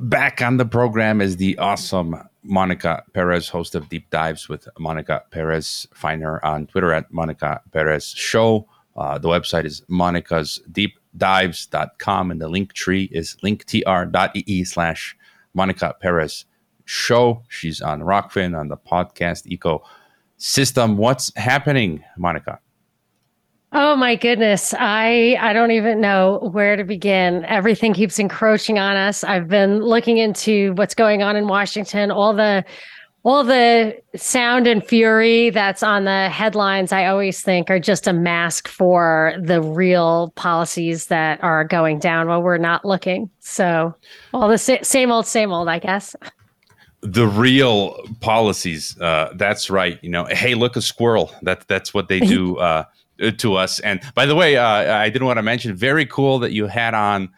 Back on the program is the awesome Monica Perez, host of Deep Dives with Monica Perez. Find her on Twitter at Monica Perez Show. Uh, the website is Monica's Deep Dives.com and the link tree is linktr.ee slash Monica Perez Show. She's on Rokfin on the podcast ecosystem. What's happening, Monica? Oh my goodness. I I don't even know where to begin. Everything keeps encroaching on us. I've been looking into what's going on in Washington, all the all the sound and fury that's on the headlines I always think are just a mask for the real policies that are going down while we're not looking. So, all the sa- same old same old, I guess. the real policies uh, that's right you know hey look a squirrel that that's what they do uh, uh, to us. And by the way, uh, I didn't want to mention very cool that you had on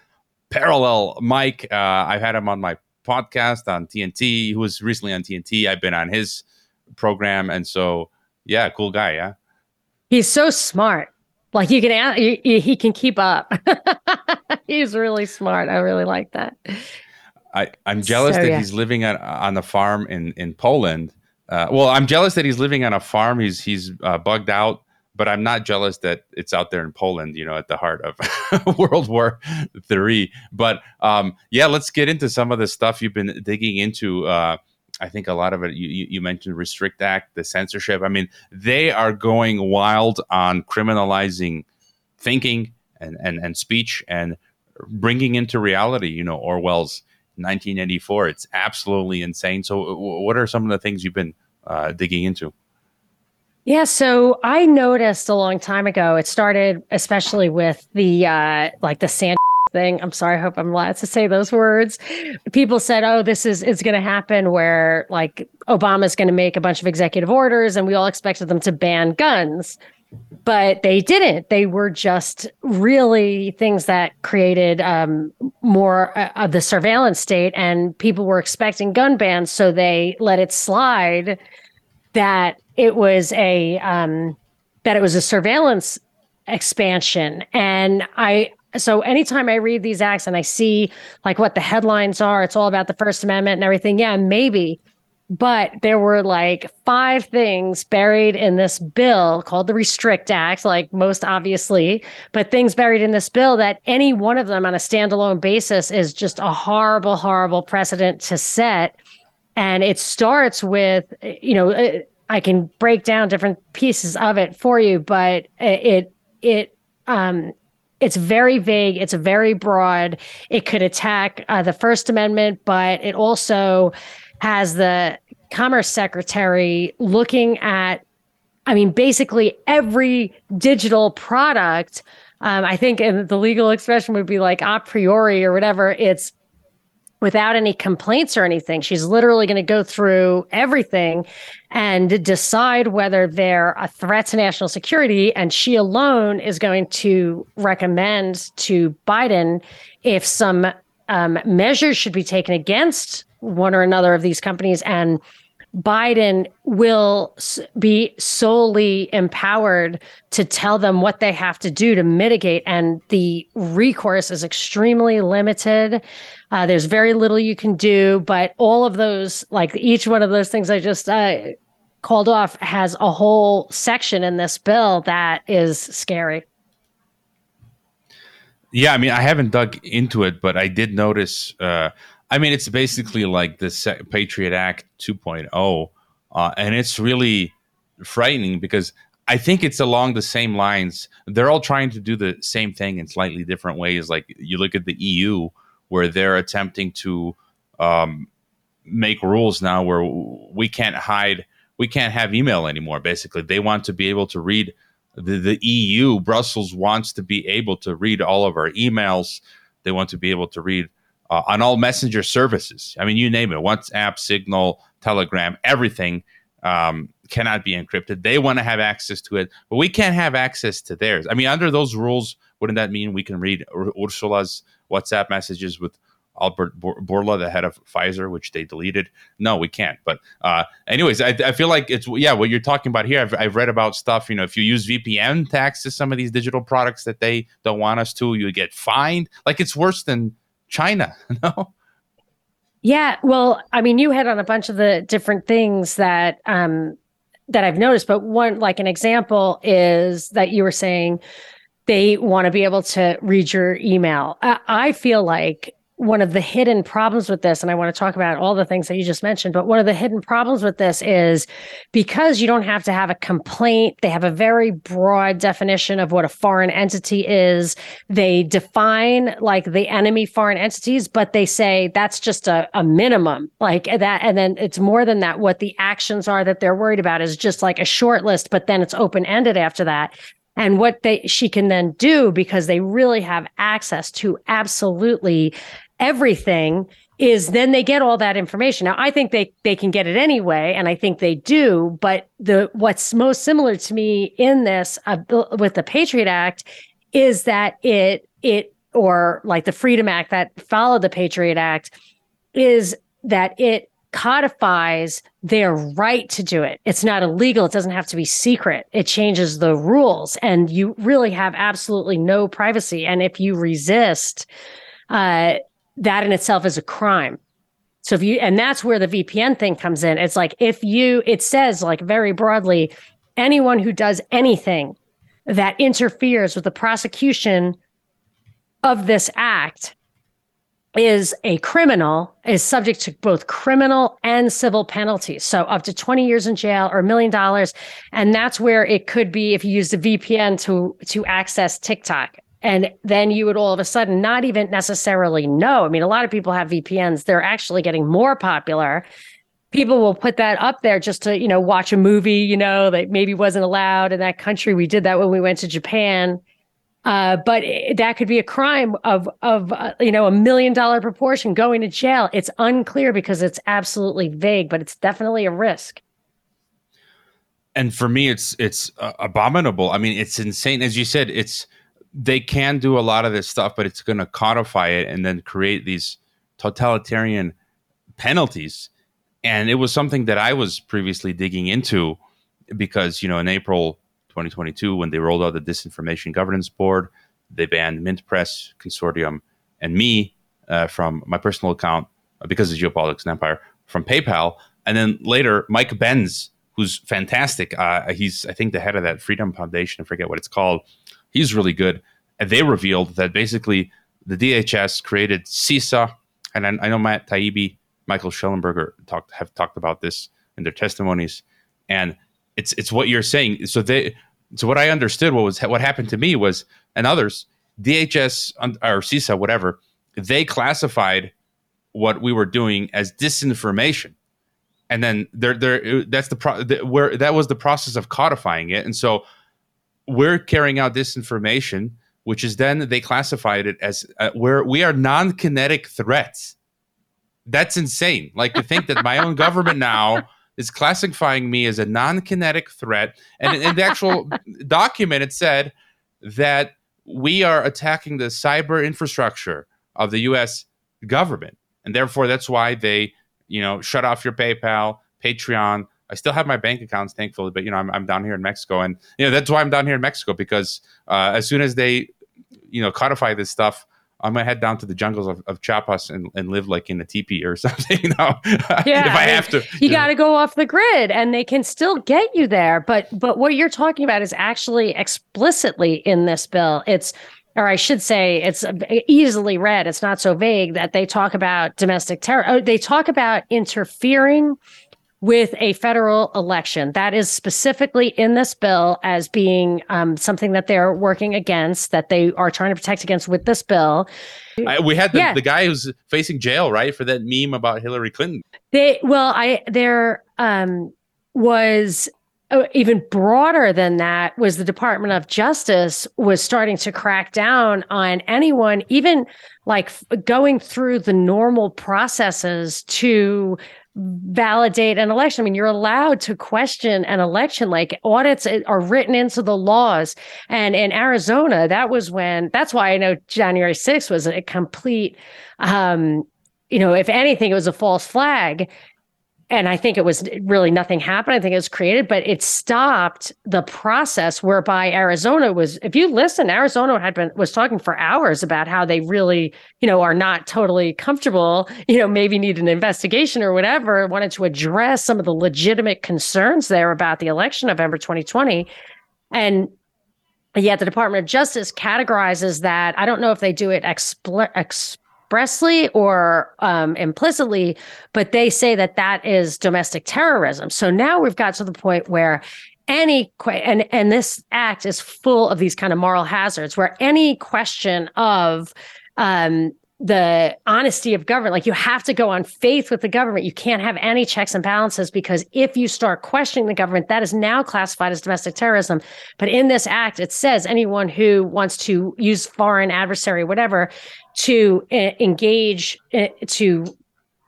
Parallel Mike. Uh, I've had him on my podcast on TNT. He was recently on TNT. I've been on his program, and so yeah, cool guy. Yeah, he's so smart. Like you can, he, he can keep up. he's really smart. I really like that. I, I'm jealous so, that yeah. he's living on on the farm in in Poland. Uh, well, I'm jealous that he's living on a farm. He's he's uh, bugged out but I'm not jealous that it's out there in Poland, you know, at the heart of World War Three. But um, yeah, let's get into some of the stuff you've been digging into. Uh, I think a lot of it you, you, mentioned Restrict Act, the censorship. I mean, they are going wild on criminalizing thinking and, and, and speech and bringing into reality, you know, Orwell's 1984. It's absolutely insane. So, what are some of the things you've been uh, digging into? Yeah, so I noticed a long time ago. It started especially with the uh like the sand thing. I'm sorry, I hope I'm allowed to say those words. People said, "Oh, this is it's going to happen where like Obama's going to make a bunch of executive orders and we all expected them to ban guns." But they didn't. They were just really things that created um, more uh, of the surveillance state, and people were expecting gun bans, so they let it slide. That it was a um, that it was a surveillance expansion, and I so anytime I read these acts and I see like what the headlines are, it's all about the First Amendment and everything. Yeah, maybe. But there were like five things buried in this bill called the Restrict Act, like most obviously, but things buried in this bill that any one of them on a standalone basis is just a horrible, horrible precedent to set. And it starts with, you know, uh, I can break down different pieces of it for you, but it it um it's very vague. It's very broad. It could attack uh, the First Amendment, but it also has the Commerce Secretary looking at, I mean, basically every digital product. Um, I think the legal expression would be like a priori or whatever. It's without any complaints or anything. She's literally going to go through everything and decide whether they're a threat to national security. And she alone is going to recommend to Biden if some um, measures should be taken against one or another of these companies. And Biden will be solely empowered to tell them what they have to do to mitigate. And the recourse is extremely limited. Uh, there's very little you can do, but all of those, like each one of those things I just uh, called off, has a whole section in this bill that is scary. Yeah, I mean, I haven't dug into it, but I did notice. Uh, I mean, it's basically like the Patriot Act 2.0, uh, and it's really frightening because I think it's along the same lines. They're all trying to do the same thing in slightly different ways. Like you look at the EU, where they're attempting to um, make rules now where we can't hide, we can't have email anymore. Basically, they want to be able to read the, the EU. Brussels wants to be able to read all of our emails. They want to be able to read uh, on all messenger services. I mean, you name it WhatsApp, Signal, Telegram, everything um, cannot be encrypted. They want to have access to it, but we can't have access to theirs. I mean, under those rules, wouldn't that mean we can read Ur- Ursula's WhatsApp messages with Albert Bourla, the head of Pfizer, which they deleted. No, we can't. But uh, anyways, I, I, feel like it's yeah. What you're talking about here, I've, I've, read about stuff. You know, if you use VPN to access some of these digital products that they don't want us to, you get fined. Like it's worse than China. No. Yeah, well, I mean, you hit on a bunch of the different things that um, that I've noticed, but one like an example is that you were saying they want to be able to read your email. I, I feel like one of the hidden problems with this, and I want to talk about all the things that you just mentioned, but one of the hidden problems with this is because you don't have to have a complaint, they have a very broad definition of what a foreign entity is. They define like the enemy foreign entities, but they say that's just a, a minimum, like that. And then it's more than that. What the actions are that they're worried about is just like a short list, but then it's open ended after that and what they she can then do because they really have access to absolutely everything is then they get all that information. Now I think they they can get it anyway and I think they do, but the what's most similar to me in this uh, with the Patriot Act is that it it or like the Freedom Act that followed the Patriot Act is that it codifies their right to do it. It's not illegal. It doesn't have to be secret. It changes the rules and you really have absolutely no privacy. And if you resist, uh, that in itself is a crime. So if you, and that's where the VPN thing comes in. It's like if you, it says like very broadly, anyone who does anything that interferes with the prosecution of this act is a criminal is subject to both criminal and civil penalties so up to 20 years in jail or a million dollars and that's where it could be if you use the vpn to to access tiktok and then you would all of a sudden not even necessarily know i mean a lot of people have vpns they're actually getting more popular people will put that up there just to you know watch a movie you know that maybe wasn't allowed in that country we did that when we went to japan uh, but that could be a crime of of uh, you know a million dollar proportion going to jail. It's unclear because it's absolutely vague, but it's definitely a risk. And for me, it's it's uh, abominable. I mean, it's insane. As you said, it's they can do a lot of this stuff, but it's going to codify it and then create these totalitarian penalties. And it was something that I was previously digging into because you know in April 2022 when they rolled out the Disinformation Governance Board. They banned Mint Press Consortium and me uh, from my personal account because of geopolitics and empire from PayPal. And then later, Mike Benz, who's fantastic. Uh, he's, I think, the head of that Freedom Foundation. I forget what it's called. He's really good. And they revealed that basically the DHS created CISA. And I, I know Matt Taibbi, Michael Shellenberger talked have talked about this in their testimonies. And it's it's what you're saying. So they so what I understood what was what happened to me was and others DHS or CISA whatever they classified what we were doing as disinformation, and then there there that's the pro where that was the process of codifying it, and so we're carrying out disinformation, which is then they classified it as uh, where we are non-kinetic threats. That's insane. Like to think that my own government now is classifying me as a non-kinetic threat. And in the actual document, it said that we are attacking the cyber infrastructure of the U.S. government, and therefore that's why they, you know, shut off your PayPal, Patreon. I still have my bank accounts, thankfully, but you know, I'm, I'm down here in Mexico, and you know that's why I'm down here in Mexico because uh, as soon as they, you know, codify this stuff, I'm gonna head down to the jungles of, of Chiapas and, and live like in a teepee or something. You know, yeah, if I have to, you, you got to go off the grid, and they can still get you there. But but what you're talking about is actually explicitly in this bill. It's or I should say, it's easily read. It's not so vague that they talk about domestic terror. Oh, they talk about interfering with a federal election. That is specifically in this bill as being um, something that they're working against, that they are trying to protect against with this bill. I, we had the, yeah. the guy who's facing jail, right, for that meme about Hillary Clinton. They well, I there um, was uh, even broader than that was the Department of Justice was starting to crack down on anyone, even like going through the normal processes to validate an election. I mean, you're allowed to question an election. Like audits are written into the laws. And in Arizona, that was when, that's why I know January 6th was a complete, um, you know, if anything, it was a false flag. And I think it was really nothing happened. I think it was created, but it stopped the process whereby Arizona was. If you listen, Arizona had been was talking for hours about how they really, you know, are not totally comfortable. You know, maybe need an investigation or whatever. Wanted to address some of the legitimate concerns there about the election November 2020, and yet the Department of Justice categorizes that. I don't know if they do it expl- expressly or um, implicitly, but they say that that is domestic terrorism. So now we've got to the point where any and and this act is full of these kind of moral hazards where any question of um, the honesty of government. Like you have to go on faith with the government. You can't have any checks and balances because if you start questioning the government, that is now classified as domestic terrorism. But in this act, it says anyone who wants to use foreign adversary, whatever, to uh, engage uh, to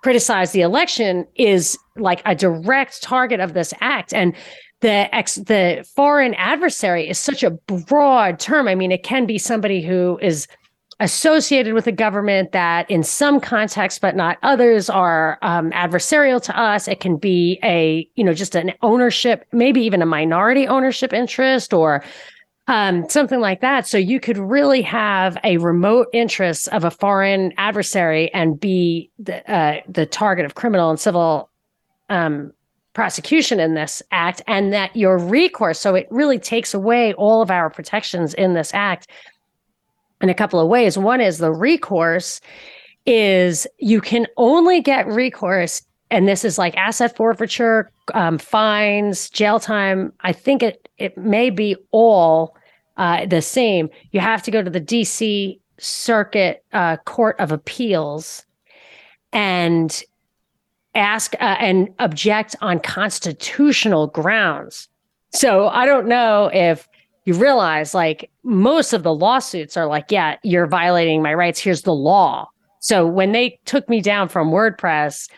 criticize the election is like a direct target of this act. And the ex the foreign adversary is such a broad term. I mean, it can be somebody who is associated with a government that in some contexts but not others are um, adversarial to us. It can be a you know just an ownership maybe even a minority ownership interest or um, something like that. So you could really have a remote interest of a foreign adversary and be the, uh, the target of criminal and civil um, prosecution in this act and that your recourse so it really takes away all of our protections in this act in a couple of ways. One is the recourse is you can only get recourse and this is like asset forfeiture, um, fines, jail time. I think it it may be all uh, the same. You have to go to the D.C. Circuit uh, Court of Appeals and ask uh, and object on constitutional grounds. So I don't know if you realize like most of the lawsuits are like, yeah, you're violating my rights. Here's the law. So when they took me down from WordPress,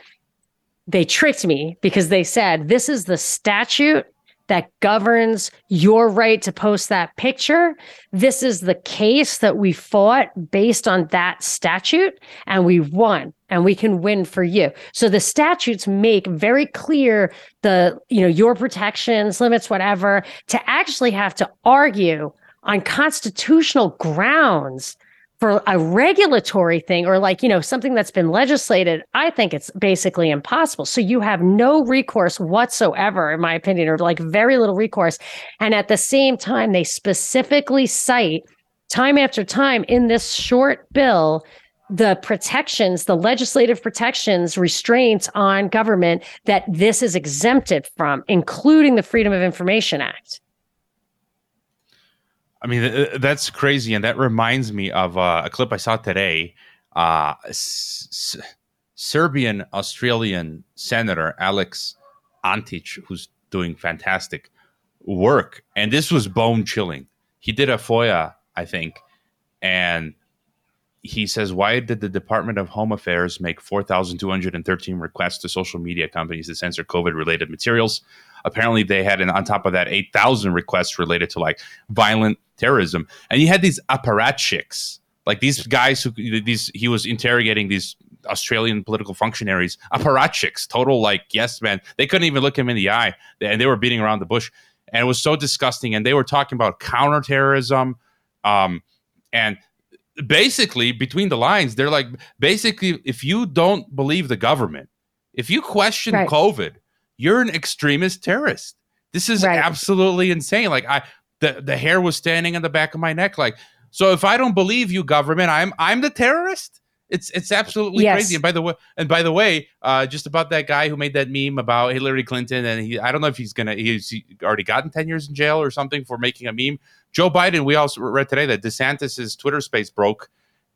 they tricked me because they said, this is the statute that governs your right to post that picture. This is the case that we fought based on that statute and we won and we can win for you. So the statutes make very clear the, you know, your protections, limits, whatever, to actually have to argue on constitutional grounds for a regulatory thing or like you know something that's been legislated. I think it's basically impossible. So you have no recourse whatsoever in my opinion or like very little recourse. And at the same time they specifically cite time after time in this short bill the protections, the legislative protections, restraints on government that this is exempted from, including the Freedom of Information Act. I mean, that's crazy, and that reminds me of uh, a clip I saw today. Uh, S- Serbian Australian Senator Alex Antic, who's doing fantastic work, and this was bone chilling. He did a FOIA, I think, and he says, Why did the Department of Home Affairs make 4,213 requests to social media companies to censor COVID related materials? Apparently, they had, an, on top of that, 8,000 requests related to like violent terrorism. And you had these apparatchiks, like these guys who, these, he was interrogating these Australian political functionaries, apparatchiks, total like, yes, man. They couldn't even look him in the eye and they were beating around the bush. And it was so disgusting. And they were talking about counterterrorism. Um, and basically between the lines they're like basically if you don't believe the government if you question right. covid you're an extremist terrorist this is right. absolutely insane like i the, the hair was standing on the back of my neck like so if i don't believe you government i'm i'm the terrorist it's it's absolutely yes. crazy and by the way and by the way uh, just about that guy who made that meme about hillary clinton and he i don't know if he's gonna he's already gotten 10 years in jail or something for making a meme Joe Biden, we also read today that DeSantis's Twitter space broke,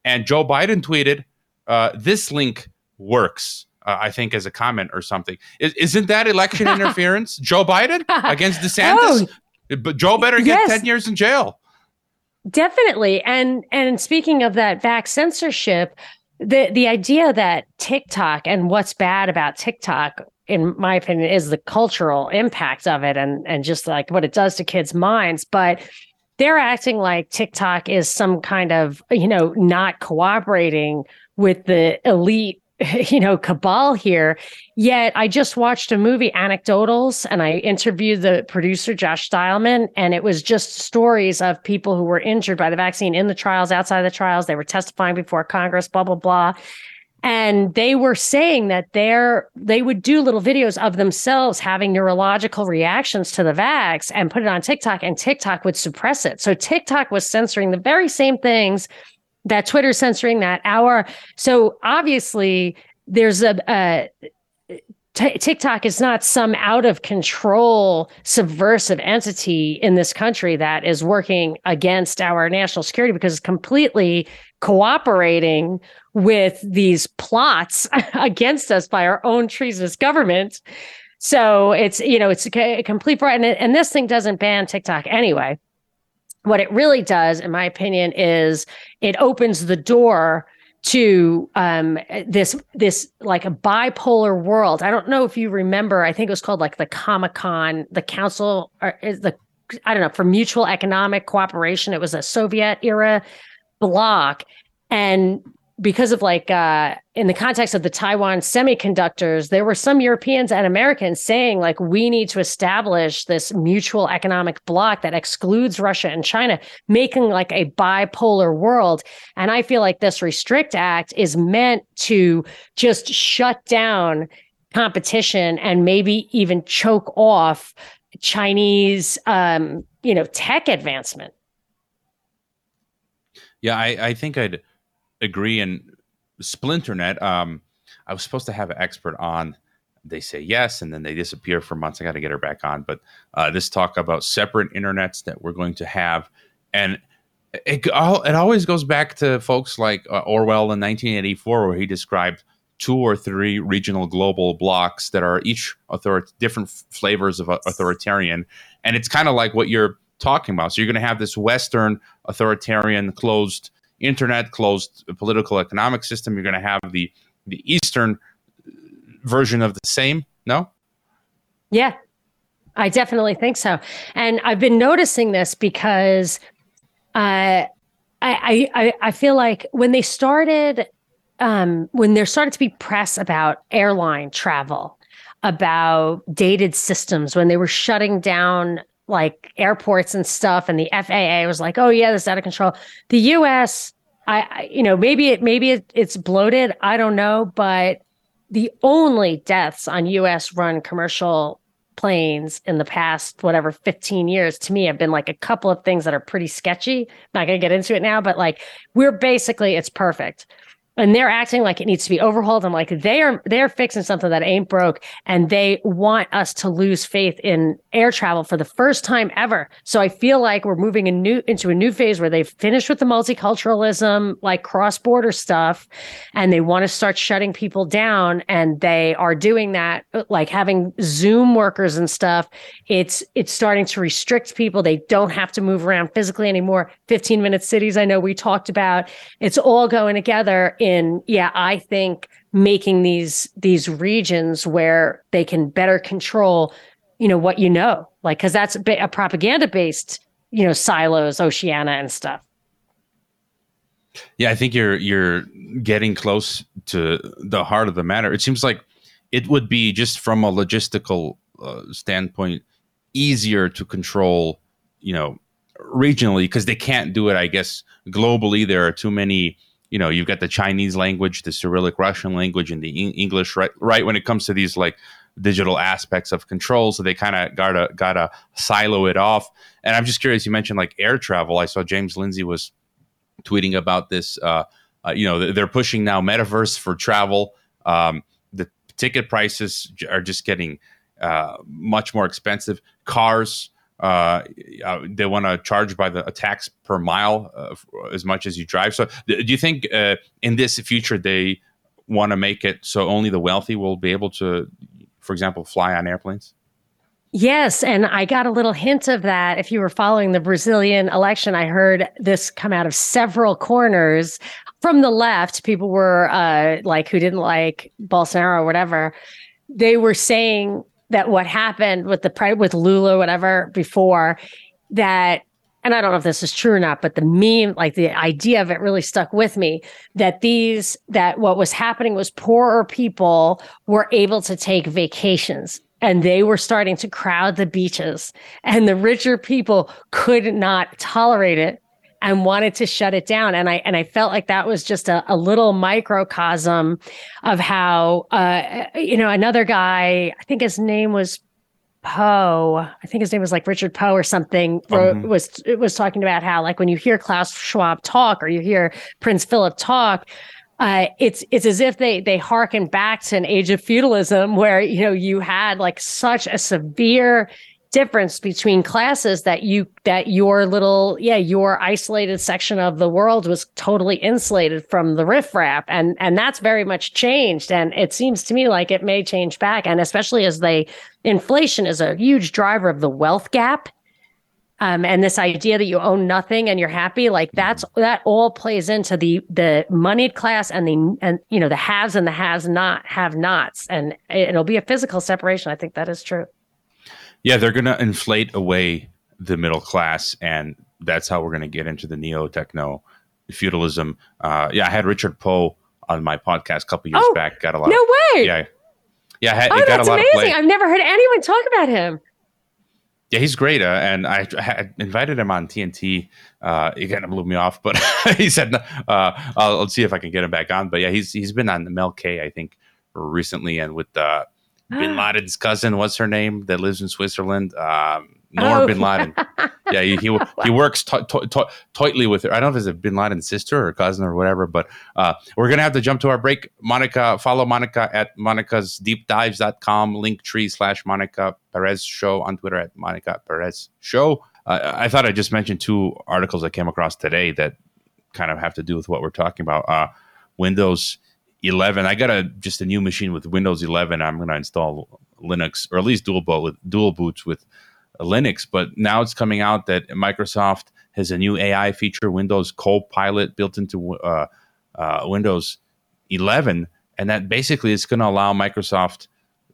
and Joe Biden tweeted, uh, "This link works." Uh, I think as a comment or something. Is, not that election interference? Joe Biden against DeSantis, oh, but Joe better get yes. ten years in jail. Definitely, and and speaking of that vax censorship, the the idea that TikTok and what's bad about TikTok in my opinion is the cultural impact of it and and just like what it does to kids minds but they're acting like TikTok is some kind of, you know, not cooperating with the elite you know, cabal here. Yet I just watched a movie, Anecdotals, and I interviewed the producer, Josh Stileman, and it was just stories of people who were injured by the vaccine in the trials, outside the trials. They were testifying before Congress, blah, blah, blah. And they were saying that they're they would do little videos of themselves having neurological reactions to the vax and put it on TikTok, and TikTok would suppress it. So TikTok was censoring the very same things that Twitter censoring that our so obviously there's a, a t- TikTok is not some out of control subversive entity in this country that is working against our national security because it's completely cooperating with these plots against us by our own treasonous government. So it's you know it's a, complete and, and this thing doesn't ban TikTok anyway what it really does, in my opinion, is it opens the door to um, this this like a bipolar world. I don't know if you remember. I think it was called like the Comic Comecon, the Council, or is the I don't know for mutual economic cooperation. It was a Soviet era bloc, and because of like uh, in the context of the Taiwan semiconductors, there were some Europeans and Americans saying like we need to establish this mutual economic bloc that excludes Russia and China, making like a bipolar world. And I feel like this Restrict Act is meant to just shut down competition and maybe even choke off Chinese, um, you know, tech advancement. Yeah, I, I think I'd agree. And Splinternet, um, I was supposed to have an expert on. They say yes, and then they disappear for months. I got to get her back on. But uh, this talk about separate internets that we're going to have, and it, all, it always goes back to folks like uh, Orwell in 1984, where he described two or three regional global blocks that are each author- different flavors of authoritarian, and it's kind of like what you're talking about. So you're going to have this Western authoritarian closed internet, closed political economic system. You're going to have the the Eastern version of the same. No. Yeah, I definitely think so, and I've been noticing this because uh, I, I I feel like when they started um, when there started to be press about airline travel, about dated systems, when they were shutting down like airports and stuff and the FAA was like, "Oh yeah, this is out of control." The US I, you know, maybe it maybe it, it's bloated, I don't know, but the only deaths on US run commercial planes in the past whatever 15 years to me have been like a couple of things that are pretty sketchy. Not going to get into it now, but like we're basically it's perfect and they're acting like it needs to be overhauled. I'm like, they are they're fixing something that ain't broke, and they want us to lose faith in air travel for the first time ever. So I feel like we're moving a new into a new phase where they've finished with the multiculturalism, like cross border stuff, and they want to start shutting people down. And they are doing that, like having Zoom workers and stuff. It's it's starting to restrict people. They don't have to move around physically anymore. 15 minute cities. I know we talked about. It's all going together in yeah i think making these these regions where they can better control you know what you know like because that's a, a propaganda based you know silos oceania and stuff. Yeah i think you're you're getting close to the heart of the matter. It seems like it would be just from a logistical uh, standpoint easier to control you know regionally because they can't do it i guess globally. There are too many you know, you've got the Chinese language, the Cyrillic Russian language, and the English, right? Right when it comes to these like digital aspects of control, so they kind of gotta gotta silo it off. And I'm just curious. You mentioned like air travel. I saw James Lindsay was tweeting about this. Uh, uh, you know, they're pushing now metaverse for travel. Um, the ticket prices are just getting uh, much more expensive. Cars uh, uh, they want to charge by the tax per mile uh, as much as you drive. So, do you think uh, in this future they want to make it so only the wealthy will be able to, for example, fly on airplanes? Yes, and I got a little hint of that. If you were following the Brazilian election, I heard this come out of several corners from the left. People were uh, like who didn't like Bolsonaro or whatever. They were saying that what happened with the with Lula, whatever, before that and I don't know if this is true or not, but the meme, like the idea of it really stuck with me that these, that what was happening was poorer people were able to take vacations and they were starting to crowd the beaches and the richer people could not tolerate it and wanted to shut it down. And i and i felt like that was just a, a little microcosm of how uh, you know another guy i think his name was Poe, I think his name was like Richard Poe or something, wrote, um, was was talking about how like when you hear Klaus Schwab talk or you hear Prince Philip talk, uh, it's it's as if they they harken back to an age of feudalism where you know you had like such a severe difference between classes that you that your little yeah your isolated section of the world was totally insulated from the riffraff. And and that's very much changed. And it seems to me like it may change back. And especially as they inflation is a huge driver of the wealth gap. Um, and this idea that you own nothing and you're happy like that's that all plays into the the moneyed class and the and you know the haves and the has not have nots. And it'll be a physical separation. I think that is true yeah, they're going to inflate away the middle class, and that's how we're going to get into the neo techno feudalism. Uh, yeah, I had Richard Poe on my podcast a couple years oh, back. Got a lot. No of, way. Yeah, yeah. Had, oh, that's amazing. I've never heard anyone talk about him. Yeah, he's great, uh, and I, I, invited him on TNT. Uh, he kind of blew me off, but he said, uh, I'll, I'll, see if I can get him back on." But yeah, he's he's been on Mel K, I think, recently, and with uh, Bin Laden's cousin, what's her name, that lives in Switzerland? Um, Noor oh. Bin Laden. yeah, he he, he works tightly with her. I don't know if it's a Bin Laden's sister or cousin or whatever, but uh, we're gonna have to jump to our break. Monica, follow Monica at Monica's Deep Dives.com, link tree slash Monica Perez Show on Twitter at Monica Perez Show. Uh, I thought I just mentioned two articles I came across today that kind of have to do with what we're talking about. Uh, Windows 11. I got a just a new machine with Windows 11. I'm going to install Linux or at least dual boot with dual boots with Linux. But now it's coming out that Microsoft has a new AI feature, Windows Copilot, built into uh, uh, Windows 11, and that basically it's going to allow Microsoft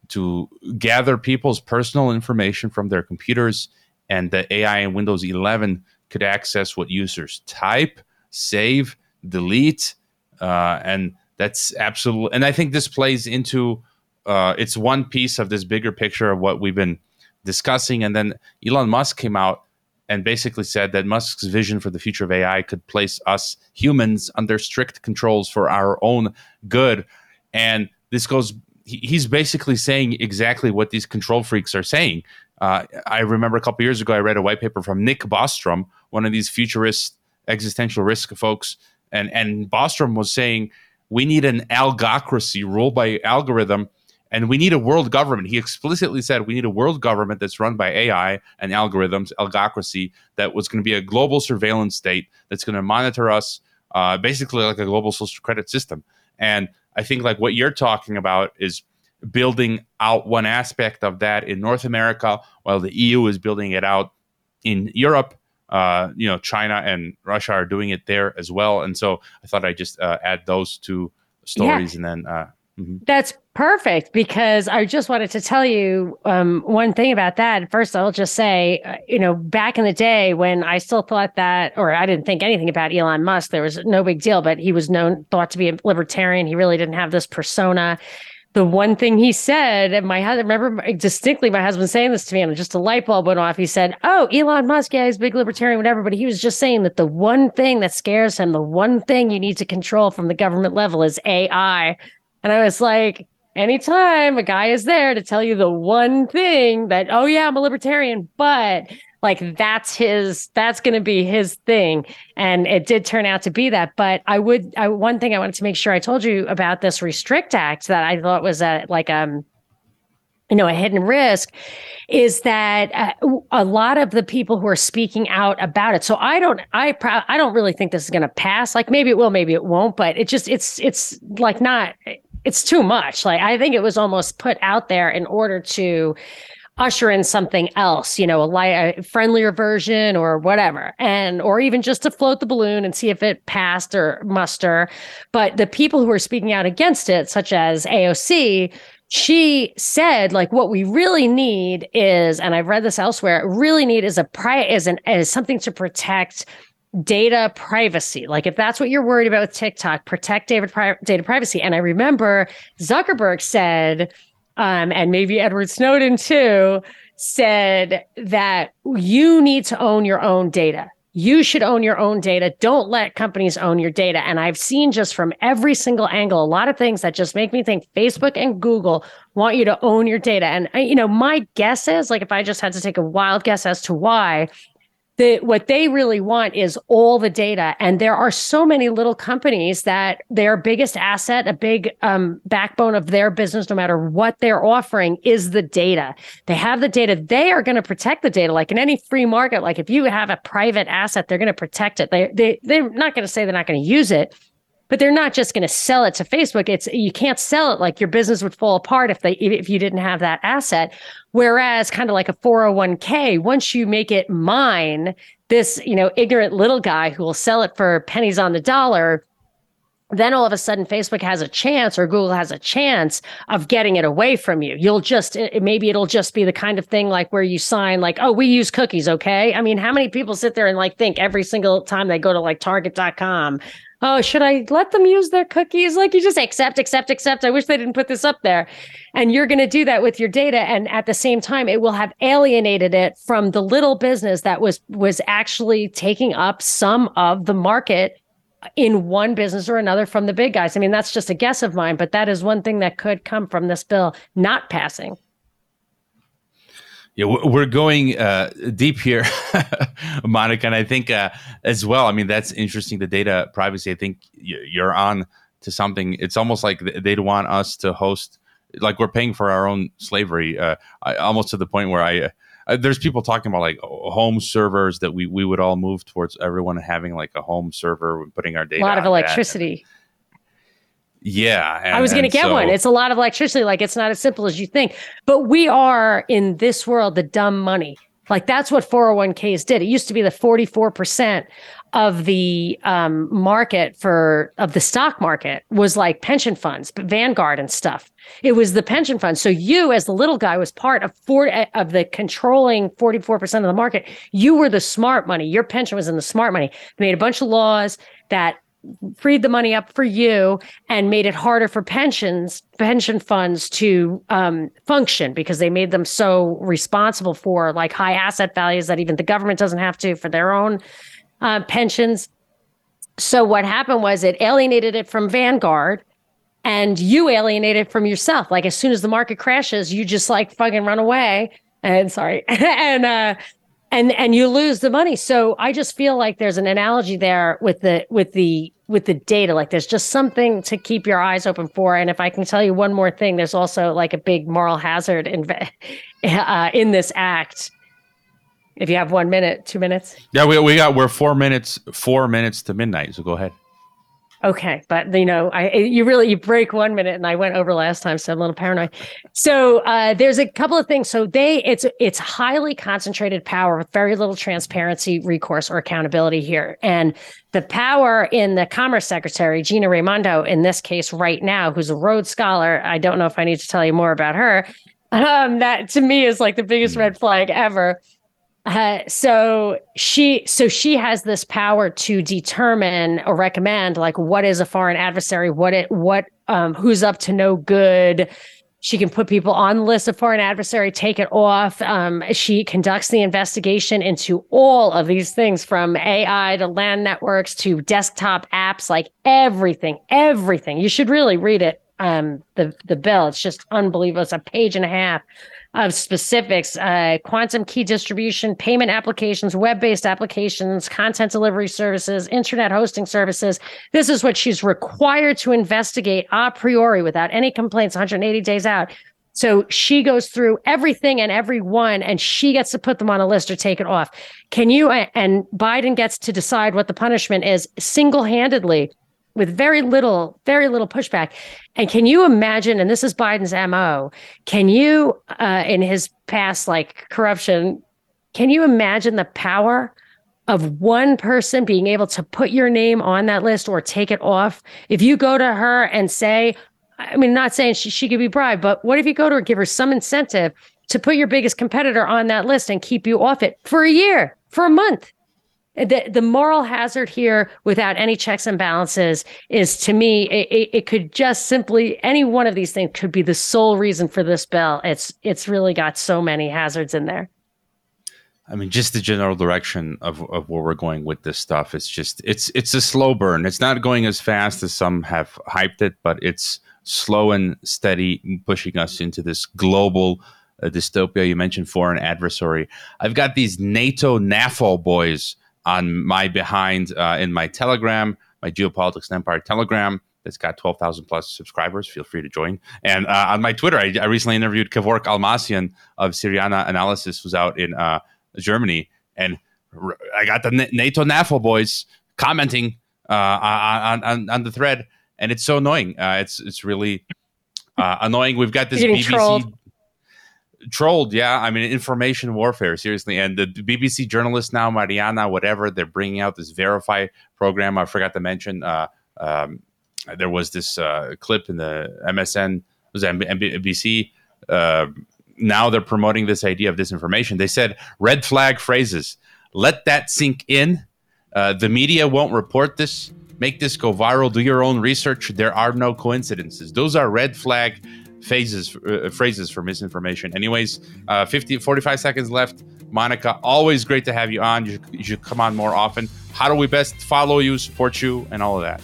to gather people's personal information from their computers, and the AI in Windows 11 could access what users type, save, delete, uh, and that's absolutely, and I think this plays into uh, it's one piece of this bigger picture of what we've been discussing. And then Elon Musk came out and basically said that Musk's vision for the future of AI could place us humans under strict controls for our own good. And this goes, he's basically saying exactly what these control freaks are saying. Uh, I remember a couple years ago, I read a white paper from Nick Bostrom, one of these futurist existential risk folks. And, and Bostrom was saying we need an algocracy ruled by algorithm and we need a world government. He explicitly said we need a world government that's run by AI and algorithms, algocracy, that was going to be a global surveillance state that's going to monitor us, uh, basically like a global social credit system. And I think like what you're talking about is building out one aspect of that in North America, while the EU is building it out in Europe uh, you know, China and Russia are doing it there as well. And so I thought I'd just uh, add those two stories yeah. and then. Uh, mm-hmm. That's perfect because I just wanted to tell you um, one thing about that. First, I'll just say, uh, you know, back in the day when I still thought that, or I didn't think anything about Elon Musk, there was no big deal, but he was known, thought to be a libertarian. He really didn't have this persona the one thing he said, and my husband, remember distinctly my husband saying this to me, and just a light bulb went off. He said, Oh, Elon Musk, yeah, he's a big libertarian, whatever. But he was just saying that the one thing that scares him, the one thing you need to control from the government level is AI. And I was like, anytime a guy is there to tell you the one thing that, oh, yeah, I'm a libertarian, but like that's his that's going to be his thing. And it did turn out to be that. But i would I, one thing i wanted to make sure i told you about this restrict act that i thought was a like um you know a hidden risk is that uh, a lot of the people who are speaking out about it. So i don't i pro- i don't really think this is going to pass. Like maybe it will maybe it won't but it just it's it's like not it's too much. Like i think it was almost put out there in order to usher in something else, you know, a, light, a friendlier version or whatever, and or even just to float the balloon and see if it passed or muster. But the people who are speaking out against it, such as AOC, she said like what we really need is and i've read this elsewhere really need is a pri is an is something to protect data privacy. Like if that's what you're worried about with tiktok protect data, pri- data privacy. And i remember zuckerberg said um, and maybe edward snowden too said that you need to own your own data you should own your own data. Don't let companies own your data. And I've seen just from every single angle a lot of things that just make me think Facebook and Google want you to own your data. And you know, my guess is like if I just had to take a wild guess as to why, the what they really want is all the data. And there are so many little companies that their biggest asset a big um, backbone of their business no matter what they're offering is the data. They have the data. They are going to protect the data. Like in any free market like if you have a private asset they're going to protect it. They, they they're not going to say they're not going to use it but they're not just going to sell it to Facebook. It's you can't sell it like your business would fall apart if they if you didn't have that asset. Whereas kind of like a 401k, once you make it mine, this, you know, ignorant little guy who will sell it for pennies on the dollar, then all of a sudden Facebook has a chance or Google has a chance of getting it away from you. You'll just it, maybe it'll just be the kind of thing like where you sign like, "Oh, we use cookies, okay?" I mean, how many people sit there and like think every single time they go to like target.com, oh, should I let them use their cookies? Like you just accept, accept, accept. I wish they didn't put this up there. And you're going to do that with your data. And at the same time, it will have alienated it from the little business that was was actually taking up some of the market in one business or another from the big guys. I mean, that's just a guess of mine, but that is one thing that could come from this bill not passing. Yeah, we're going uh, deep here, Monica, and I think uh, as well. I mean, that's interesting. The data privacy. I think you're on to something. It's almost like they'd want us to host, like we're paying for our own slavery, uh, I, almost to the point where I. Uh, there's people talking about like home servers that we, we would all move towards everyone having like a home server and putting our data. A lot of electricity. Yeah. And, I was going to get so, one. It's a lot of electricity. Like it's not as simple as you think. But we are in this world the dumb money. Like that's what 401ks did. It used to be the 44% of the um, market for of the stock market was like pension funds, but Vanguard and stuff. It was the pension fund. So you, as the little guy, was part of four of the controlling 44% of the market. You were the smart money. Your pension was in the smart money. They made a bunch of laws that freed the money up for you and made it harder for pensions pension funds to um, function because they made them so responsible for like high asset values that even the government doesn't have to for their own uh, pensions. So what happened was it alienated it from vanguard and you alienated from yourself. Like as soon as the market crashes you just like fucking run away and sorry and uh and and you lose the money. So i just feel like there's an analogy there with the with the with the data like there's just something to keep your eyes open for. And if i can tell you one more thing there's also like a big moral hazard in uh, in this act. If you have one minute two minutes? Yeah we, we got we're four minutes four minutes to midnight so go ahead Okay, but you know, I you really you break one minute, and I went over last time, so I'm a little paranoid. So uh, there's a couple of things. So they it's it's highly concentrated power with very little transparency, recourse, or accountability here, and the power in the Commerce Secretary Gina Raimondo in this case right now, who's a Rhodes Scholar. I don't know if I need to tell you more about her. Um, that to me is like the biggest red flag ever. Uh, so she so she has this power to determine or recommend like what is a foreign adversary? What it what um who's up to no good? She can put people on the list of foreign adversary take it off. Um, she conducts the investigation into all of these things from ai to land networks to desktop apps like everything everything. You should really read it um the the bill. It's just unbelievable. It's a page and a half of specifics uh, quantum key distribution, payment applications, web based applications, content delivery services, internet hosting services. This is what she's required to investigate a priori without any complaints 180 days out. So she goes through everything and everyone, and she gets to put them on a list or take it off. Can you? And Biden gets to decide what the punishment is single handedly with very little, very little pushback. And can you imagine? And this is Biden's MO. Can you, uh, in his past like corruption, can you imagine the power of one person being able to put your name on that list or take it off? If you go to her and say, I mean, not saying she, she could be bribed, but what if you go to her, give her some incentive to put your biggest competitor on that list and keep you off it for a year, for a month? The, the moral hazard here without any checks and balances is to me it, it, could just simply any one of these things could be the sole reason for this bill it's it's really got so many hazards in there I mean, just the general direction of, of where we're going with this stuff. It's just it's it's a slow burn. It's not going as fast as some have hyped it, but it's slow and steady, pushing us into this global uh, dystopia. You mentioned foreign adversary. I've got these NATO NAFO boys on my behind uh, in my Telegram, my Geopolitics and Empire Telegram. That's got 12,000 plus subscribers. Feel free to join. And uh, on my Twitter, I, I, recently interviewed Kevork Almassian of Syriana Analysis, who's out in uh, Germany, and I got the NATO NAFO boys commenting uh, on, on, on the thread, and it's so annoying. Uh, it's it's really uh, annoying. We've got this BBC trolled. Trolled. Yeah, I mean information warfare. Seriously, and the BBC journalist now, Mariana, whatever, they're bringing out this Verify program. I forgot to mention. Uh, um, there was this uh, clip in the MSN was NBC now they're promoting this idea of disinformation. They said red flag phrases. Let that sink in. Uh, the media won't report this. Make this go viral. Do your own research. There are no coincidences. Those are red flag phases, uh, phrases for misinformation. Anyways, uh, 50, 45 seconds left. Monica, always great to have you on. You you should come on more often. How do we best follow you, support you, and all of that?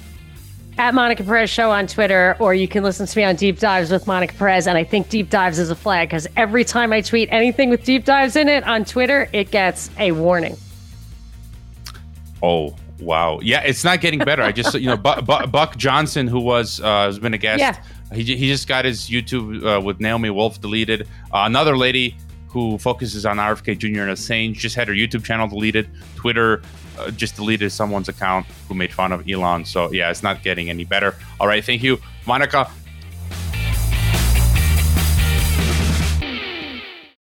at Monica Perez Show on Twitter, or you can listen to me on Deep Dives with Monica Perez. And I think Deep Dives is a flag because every time I tweet anything with Deep Dives in it on Twitter, it gets a warning. Oh, wow. Yeah, it's not getting better. I just, you know, Buck, Buck Johnson, who was, uh, has been a guest, yeah. He, he just got his YouTube uh, with Naomi Wolf deleted. Uh, another lady who focuses on RFK Jr. and Assange just had her YouTube channel deleted. Twitter uh, just deleted someone's account who made fun of Elon. So yeah, it's not getting any better. All right, thank you, Monica.